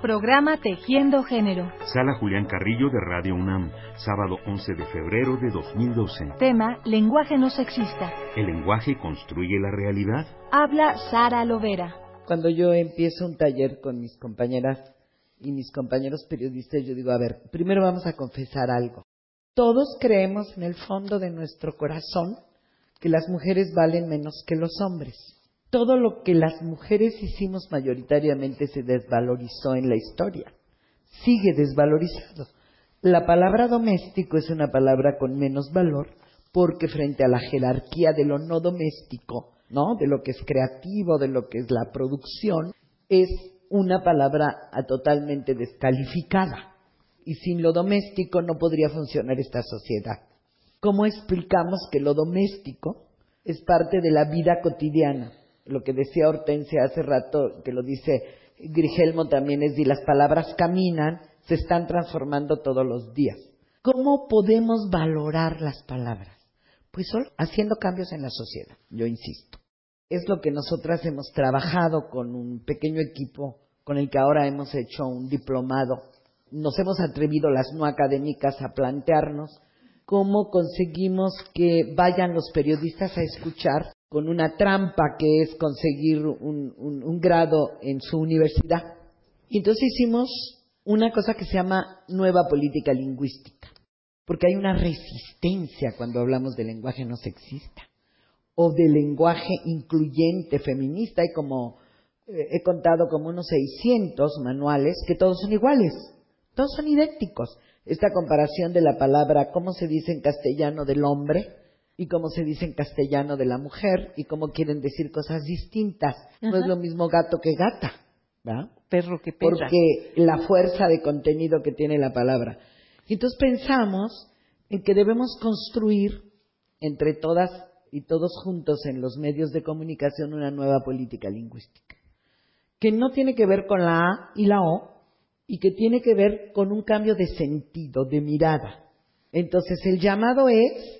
Programa Tejiendo Género. Sala Julián Carrillo de Radio UNAM, sábado 11 de febrero de 2012. Tema, lenguaje no sexista. ¿El lenguaje construye la realidad? Habla Sara Lovera. Cuando yo empiezo un taller con mis compañeras y mis compañeros periodistas, yo digo, a ver, primero vamos a confesar algo. Todos creemos en el fondo de nuestro corazón que las mujeres valen menos que los hombres todo lo que las mujeres hicimos mayoritariamente se desvalorizó en la historia. Sigue desvalorizado. La palabra doméstico es una palabra con menos valor porque frente a la jerarquía de lo no doméstico, ¿no? De lo que es creativo, de lo que es la producción, es una palabra totalmente descalificada. Y sin lo doméstico no podría funcionar esta sociedad. ¿Cómo explicamos que lo doméstico es parte de la vida cotidiana? Lo que decía Hortensia hace rato, que lo dice Grigelmo también, es de las palabras caminan, se están transformando todos los días. ¿Cómo podemos valorar las palabras? Pues solo haciendo cambios en la sociedad, yo insisto. Es lo que nosotras hemos trabajado con un pequeño equipo con el que ahora hemos hecho un diplomado. Nos hemos atrevido las no académicas a plantearnos cómo conseguimos que vayan los periodistas a escuchar con una trampa que es conseguir un, grado en su universidad. Y entonces hicimos una cosa que se llama nueva política lingüística, porque hay una resistencia cuando hablamos de lenguaje no sexista o de lenguaje incluyente feminista. Hay como, eh, he contado como unos 600 manuales que todos son iguales, todos son idénticos. Esta comparación de la palabra, ¿cómo se dice en castellano del hombre? Y cómo se dice en castellano de la mujer y cómo quieren decir cosas distintas. No es lo mismo gato que gata, ¿verdad? Perro que perra. Porque la fuerza de contenido que tiene la palabra. Entonces pensamos en que debemos construir entre todas y todos juntos en los medios de comunicación una nueva política lingüística, que no tiene que ver con la A y la O, y que tiene que ver con un cambio de sentido, de mirada. Entonces el llamado es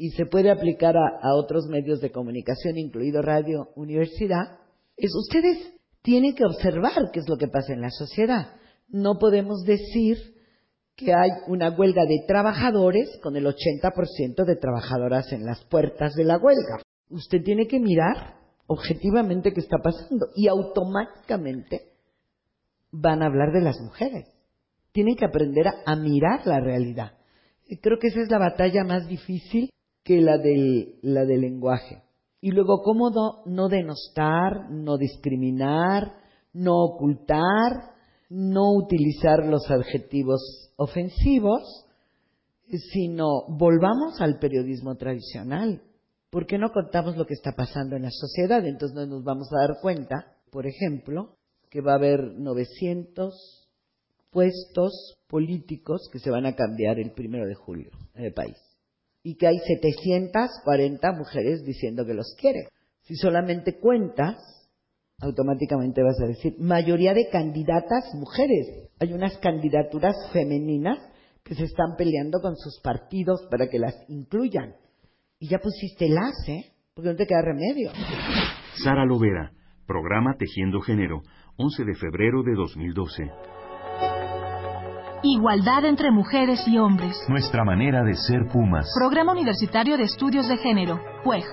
y se puede aplicar a, otros medios de comunicación, incluido radio, universidad, es ustedes tienen que observar qué es lo que pasa en la sociedad. No podemos decir que hay una huelga de trabajadores con el 80% de trabajadoras en las puertas de la huelga. Usted tiene que mirar objetivamente qué está pasando y automáticamente van a hablar de las mujeres. Tienen que aprender a, mirar la realidad. Y creo que esa es la batalla más difícil que la del, la del lenguaje. Y luego, ¿cómo no, denostar, no discriminar, no ocultar, no utilizar los adjetivos ofensivos, sino volvamos al periodismo tradicional? ¿Por qué no contamos lo que está pasando en la sociedad? Entonces no nos vamos a dar cuenta, por ejemplo, que va a haber 900 puestos políticos que se van a cambiar el primero de julio en el país y que hay 740 mujeres diciendo que los quiere. Si solamente cuentas, automáticamente vas a decir, mayoría de candidatas mujeres. Hay unas candidaturas femeninas que se están peleando con sus partidos para que las incluyan. Y ya pusiste las, ¿eh? Porque no te queda remedio. Sara Lovera, programa Tejiendo Género, 11 de febrero de 2012. Igualdad entre mujeres y hombres. Nuestra manera de ser Pumas. Programa Universitario de Estudios de Género, PUEG.